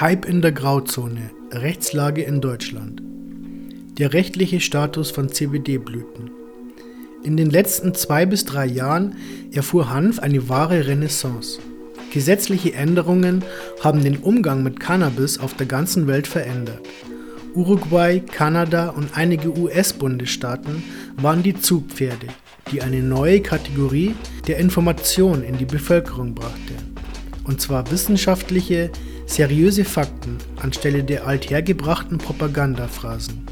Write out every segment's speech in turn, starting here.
Hype in der Grauzone. Rechtslage in Deutschland. Der rechtliche Status von CBD-Blüten. In den letzten zwei bis drei Jahren erfuhr Hanf eine wahre Renaissance. Gesetzliche Änderungen haben den Umgang mit Cannabis auf der ganzen Welt verändert. Uruguay, Kanada und einige US-Bundesstaaten waren die Zugpferde, die eine neue Kategorie der Information in die Bevölkerung brachte. Und zwar wissenschaftliche, seriöse Fakten anstelle der althergebrachten Propagandaphrasen.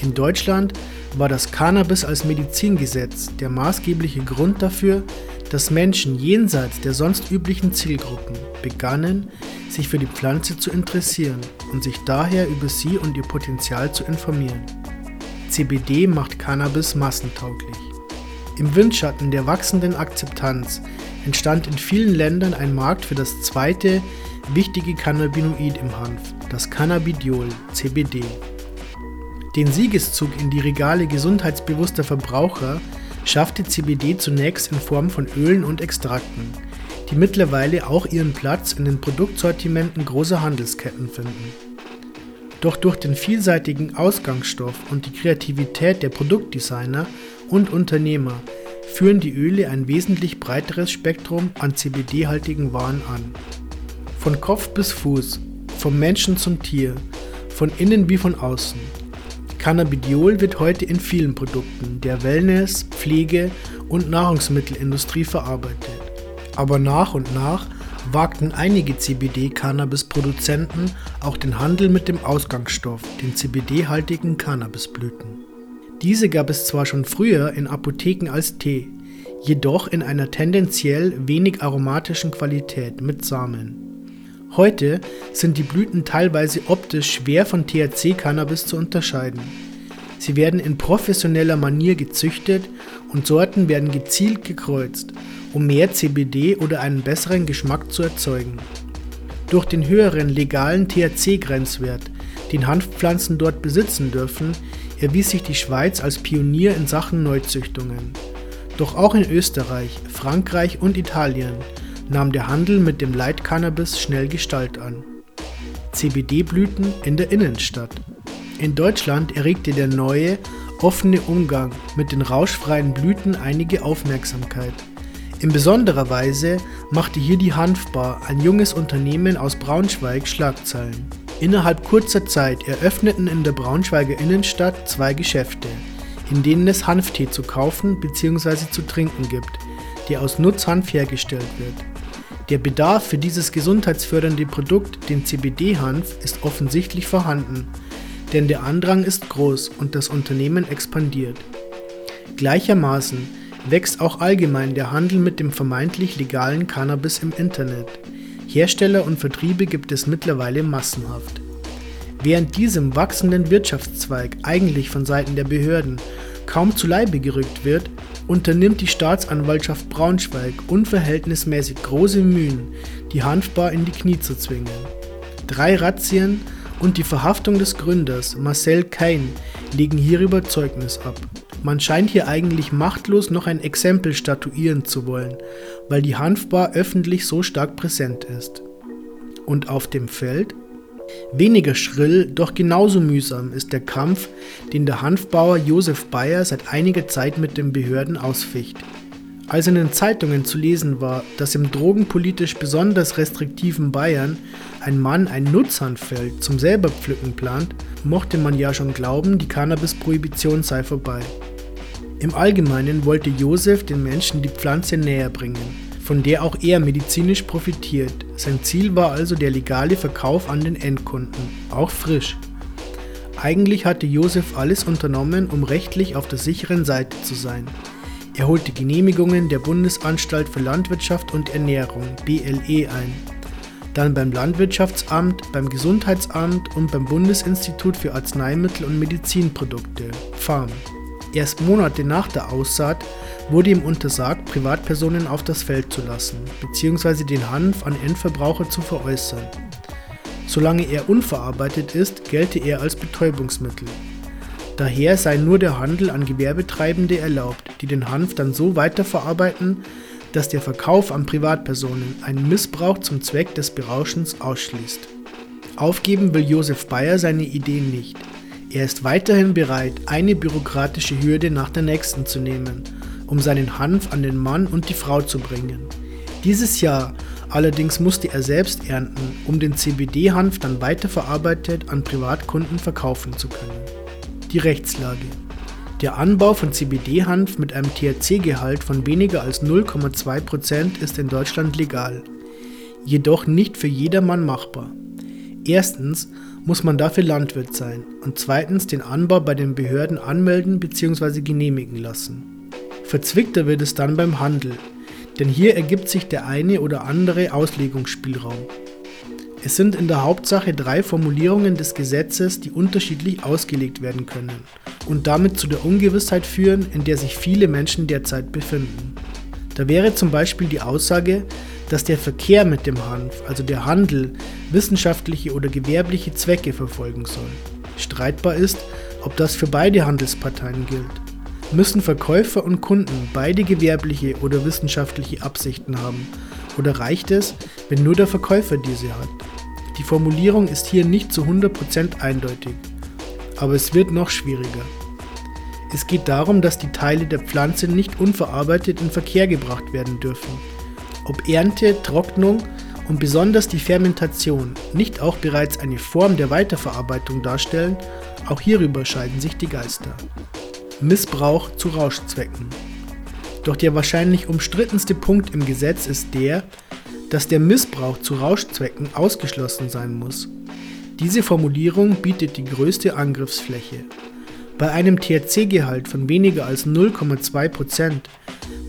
In Deutschland war das Cannabis als Medizingesetz der maßgebliche Grund dafür, dass Menschen jenseits der sonst üblichen Zielgruppen begannen, sich für die Pflanze zu interessieren und sich daher über sie und ihr Potenzial zu informieren. CBD macht Cannabis massentauglich. Im Windschatten der wachsenden Akzeptanz entstand in vielen Ländern ein Markt für das zweite wichtige Cannabinoid im Hanf, das Cannabidiol, CBD. Den Siegeszug in die Regale gesundheitsbewusster Verbraucher schaffte CBD zunächst in Form von Ölen und Extrakten, die mittlerweile auch ihren Platz in den Produktsortimenten großer Handelsketten finden. Doch durch den vielseitigen Ausgangsstoff und die Kreativität der Produktdesigner und Unternehmer führen die Öle ein wesentlich breiteres Spektrum an CBD-haltigen Waren an. Von Kopf bis Fuß, vom Menschen zum Tier, von innen wie von außen. Cannabidiol wird heute in vielen Produkten der Wellness-, Pflege- und Nahrungsmittelindustrie verarbeitet. Aber nach und nach wagten einige CBD-Cannabis-Produzenten auch den Handel mit dem Ausgangsstoff, den CBD-haltigen Cannabisblüten. Diese gab es zwar schon früher in Apotheken als Tee, jedoch in einer tendenziell wenig aromatischen Qualität mit Samen. Heute sind die Blüten teilweise optisch schwer von THC-Cannabis zu unterscheiden. Sie werden in professioneller Manier gezüchtet und Sorten werden gezielt gekreuzt, um mehr CBD oder einen besseren Geschmack zu erzeugen. Durch den höheren legalen THC-Grenzwert, den Hanfpflanzen dort besitzen dürfen, erwies sich die Schweiz als Pionier in Sachen Neuzüchtungen. Doch auch in Österreich, Frankreich und Italien nahm der Handel mit dem Light Cannabis schnell Gestalt an. CBD-Blüten in der Innenstadt. In Deutschland erregte der neue, offene Umgang mit den rauschfreien Blüten einige Aufmerksamkeit. In besonderer Weise machte hier die Hanfbar, ein junges Unternehmen aus Braunschweig, Schlagzeilen. Innerhalb kurzer Zeit eröffneten in der Braunschweiger Innenstadt zwei Geschäfte, in denen es Hanftee zu kaufen bzw. zu trinken gibt, der aus Nutzhanf hergestellt wird. Der Bedarf für dieses gesundheitsfördernde Produkt, den CBD-Hanf, ist offensichtlich vorhanden, denn der Andrang ist groß und das Unternehmen expandiert. Gleichermaßen wächst auch allgemein der Handel mit dem vermeintlich legalen Cannabis im Internet. Hersteller und Vertriebe gibt es mittlerweile massenhaft. Während diesem wachsenden Wirtschaftszweig eigentlich von Seiten der Behörden kaum zu Leibe gerückt wird, unternimmt die Staatsanwaltschaft Braunschweig unverhältnismäßig große Mühen, die Hanfbar in die Knie zu zwingen. Drei Razzien und die Verhaftung des Gründers Marcel Kain legen hierüber Zeugnis ab. Man scheint hier eigentlich machtlos noch ein Exempel statuieren zu wollen, weil die Hanfbar öffentlich so stark präsent ist. Und auf dem Feld? Weniger schrill, doch genauso mühsam ist der Kampf, den der Hanfbauer Josef Bayer seit einiger Zeit mit den Behörden ausficht. Als in den Zeitungen zu lesen war, dass im drogenpolitisch besonders restriktiven Bayern ein Mann ein Nutzhanffeld zum selberpflücken plant, mochte man ja schon glauben, die Cannabis-Prohibition sei vorbei. Im Allgemeinen wollte Josef den Menschen die Pflanze näher bringen von der auch er medizinisch profitiert. Sein Ziel war also der legale Verkauf an den Endkunden, auch frisch. Eigentlich hatte Josef alles unternommen, um rechtlich auf der sicheren Seite zu sein. Er holte Genehmigungen der Bundesanstalt für Landwirtschaft und Ernährung BLE ein, dann beim Landwirtschaftsamt, beim Gesundheitsamt und beim Bundesinstitut für Arzneimittel und Medizinprodukte FARM. Erst Monate nach der Aussaat wurde ihm untersagt, Privatpersonen auf das Feld zu lassen bzw. den Hanf an Endverbraucher zu veräußern. Solange er unverarbeitet ist, gelte er als Betäubungsmittel. Daher sei nur der Handel an Gewerbetreibende erlaubt, die den Hanf dann so weiterverarbeiten, dass der Verkauf an Privatpersonen einen Missbrauch zum Zweck des Berauschens ausschließt. Aufgeben will Josef Bayer seine Ideen nicht. Er ist weiterhin bereit, eine bürokratische Hürde nach der nächsten zu nehmen, um seinen Hanf an den Mann und die Frau zu bringen. Dieses Jahr allerdings musste er selbst ernten, um den CBD-Hanf dann weiterverarbeitet an Privatkunden verkaufen zu können. Die Rechtslage. Der Anbau von CBD-Hanf mit einem THC-Gehalt von weniger als 0,2% ist in Deutschland legal, jedoch nicht für jedermann machbar. Erstens muss man dafür Landwirt sein und zweitens den Anbau bei den Behörden anmelden bzw. genehmigen lassen. Verzwickter wird es dann beim Handel, denn hier ergibt sich der eine oder andere Auslegungsspielraum. Es sind in der Hauptsache drei Formulierungen des Gesetzes, die unterschiedlich ausgelegt werden können und damit zu der Ungewissheit führen, in der sich viele Menschen derzeit befinden. Da wäre zum Beispiel die Aussage, dass der Verkehr mit dem Hanf, also der Handel, wissenschaftliche oder gewerbliche Zwecke verfolgen soll. Streitbar ist, ob das für beide Handelsparteien gilt. Müssen Verkäufer und Kunden beide gewerbliche oder wissenschaftliche Absichten haben? Oder reicht es, wenn nur der Verkäufer diese hat? Die Formulierung ist hier nicht zu 100% eindeutig, aber es wird noch schwieriger. Es geht darum, dass die Teile der Pflanze nicht unverarbeitet in Verkehr gebracht werden dürfen ob Ernte, Trocknung und besonders die Fermentation nicht auch bereits eine Form der Weiterverarbeitung darstellen, auch hierüber scheiden sich die Geister. Missbrauch zu Rauschzwecken. Doch der wahrscheinlich umstrittenste Punkt im Gesetz ist der, dass der Missbrauch zu Rauschzwecken ausgeschlossen sein muss. Diese Formulierung bietet die größte Angriffsfläche. Bei einem THC-Gehalt von weniger als 0,2 Prozent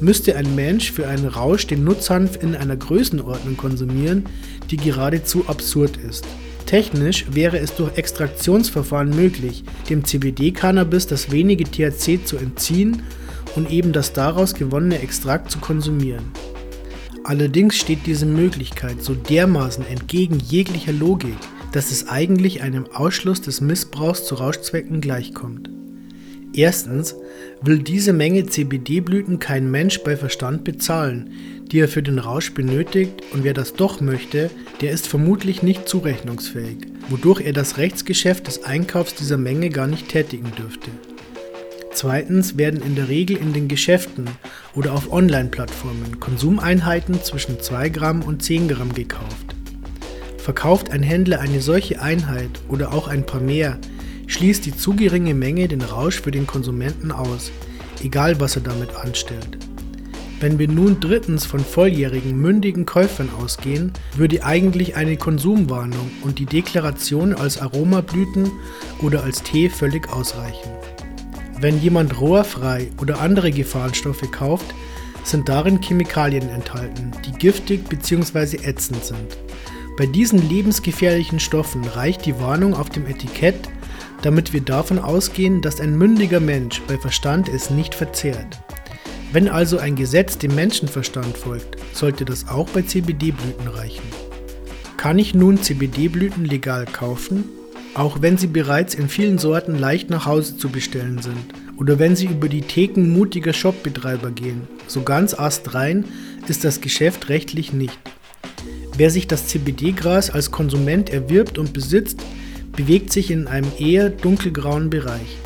müsste ein Mensch für einen Rausch den Nutzhanf in einer Größenordnung konsumieren, die geradezu absurd ist. Technisch wäre es durch Extraktionsverfahren möglich, dem CBD-Cannabis das wenige THC zu entziehen und eben das daraus gewonnene Extrakt zu konsumieren. Allerdings steht diese Möglichkeit so dermaßen entgegen jeglicher Logik, dass es eigentlich einem Ausschluss des Missbrauchs zu Rauschzwecken gleichkommt. Erstens will diese Menge CBD-Blüten kein Mensch bei Verstand bezahlen, die er für den Rausch benötigt, und wer das doch möchte, der ist vermutlich nicht zurechnungsfähig, wodurch er das Rechtsgeschäft des Einkaufs dieser Menge gar nicht tätigen dürfte. Zweitens werden in der Regel in den Geschäften oder auf Online-Plattformen Konsumeinheiten zwischen 2 Gramm und 10 Gramm gekauft. Verkauft ein Händler eine solche Einheit oder auch ein paar mehr, schließt die zu geringe Menge den Rausch für den Konsumenten aus, egal was er damit anstellt. Wenn wir nun drittens von volljährigen, mündigen Käufern ausgehen, würde eigentlich eine Konsumwarnung und die Deklaration als Aromablüten oder als Tee völlig ausreichen. Wenn jemand rohrfrei oder andere Gefahrenstoffe kauft, sind darin Chemikalien enthalten, die giftig bzw. ätzend sind. Bei diesen lebensgefährlichen Stoffen reicht die Warnung auf dem Etikett damit wir davon ausgehen, dass ein mündiger Mensch bei Verstand es nicht verzehrt. Wenn also ein Gesetz dem Menschenverstand folgt, sollte das auch bei CBD-Blüten reichen. Kann ich nun CBD-Blüten legal kaufen? Auch wenn sie bereits in vielen Sorten leicht nach Hause zu bestellen sind oder wenn sie über die Theken mutiger Shopbetreiber gehen, so ganz astrein ist das Geschäft rechtlich nicht. Wer sich das CBD-Gras als Konsument erwirbt und besitzt, bewegt sich in einem eher dunkelgrauen Bereich.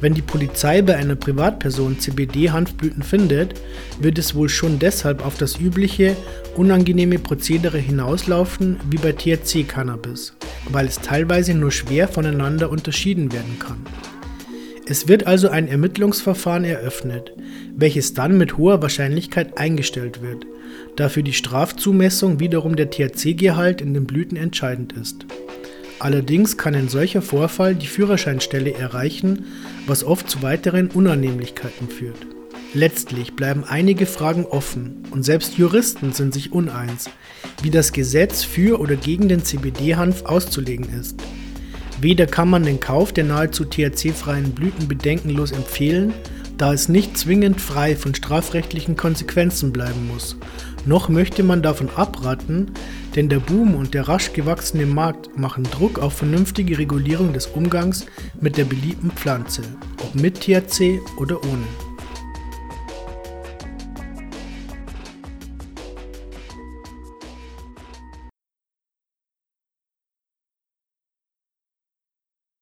Wenn die Polizei bei einer Privatperson CBD-Hanfblüten findet, wird es wohl schon deshalb auf das übliche, unangenehme Prozedere hinauslaufen wie bei THC-Cannabis, weil es teilweise nur schwer voneinander unterschieden werden kann. Es wird also ein Ermittlungsverfahren eröffnet, welches dann mit hoher Wahrscheinlichkeit eingestellt wird, da für die Strafzumessung wiederum der THC-Gehalt in den Blüten entscheidend ist. Allerdings kann ein solcher Vorfall die Führerscheinstelle erreichen, was oft zu weiteren Unannehmlichkeiten führt. Letztlich bleiben einige Fragen offen und selbst Juristen sind sich uneins, wie das Gesetz für oder gegen den CBD-Hanf auszulegen ist. Weder kann man den Kauf der nahezu THC-freien Blüten bedenkenlos empfehlen, da es nicht zwingend frei von strafrechtlichen Konsequenzen bleiben muss, noch möchte man davon abraten, denn der Boom und der rasch gewachsene Markt machen Druck auf vernünftige Regulierung des Umgangs mit der beliebten Pflanze, ob mit THC oder ohne.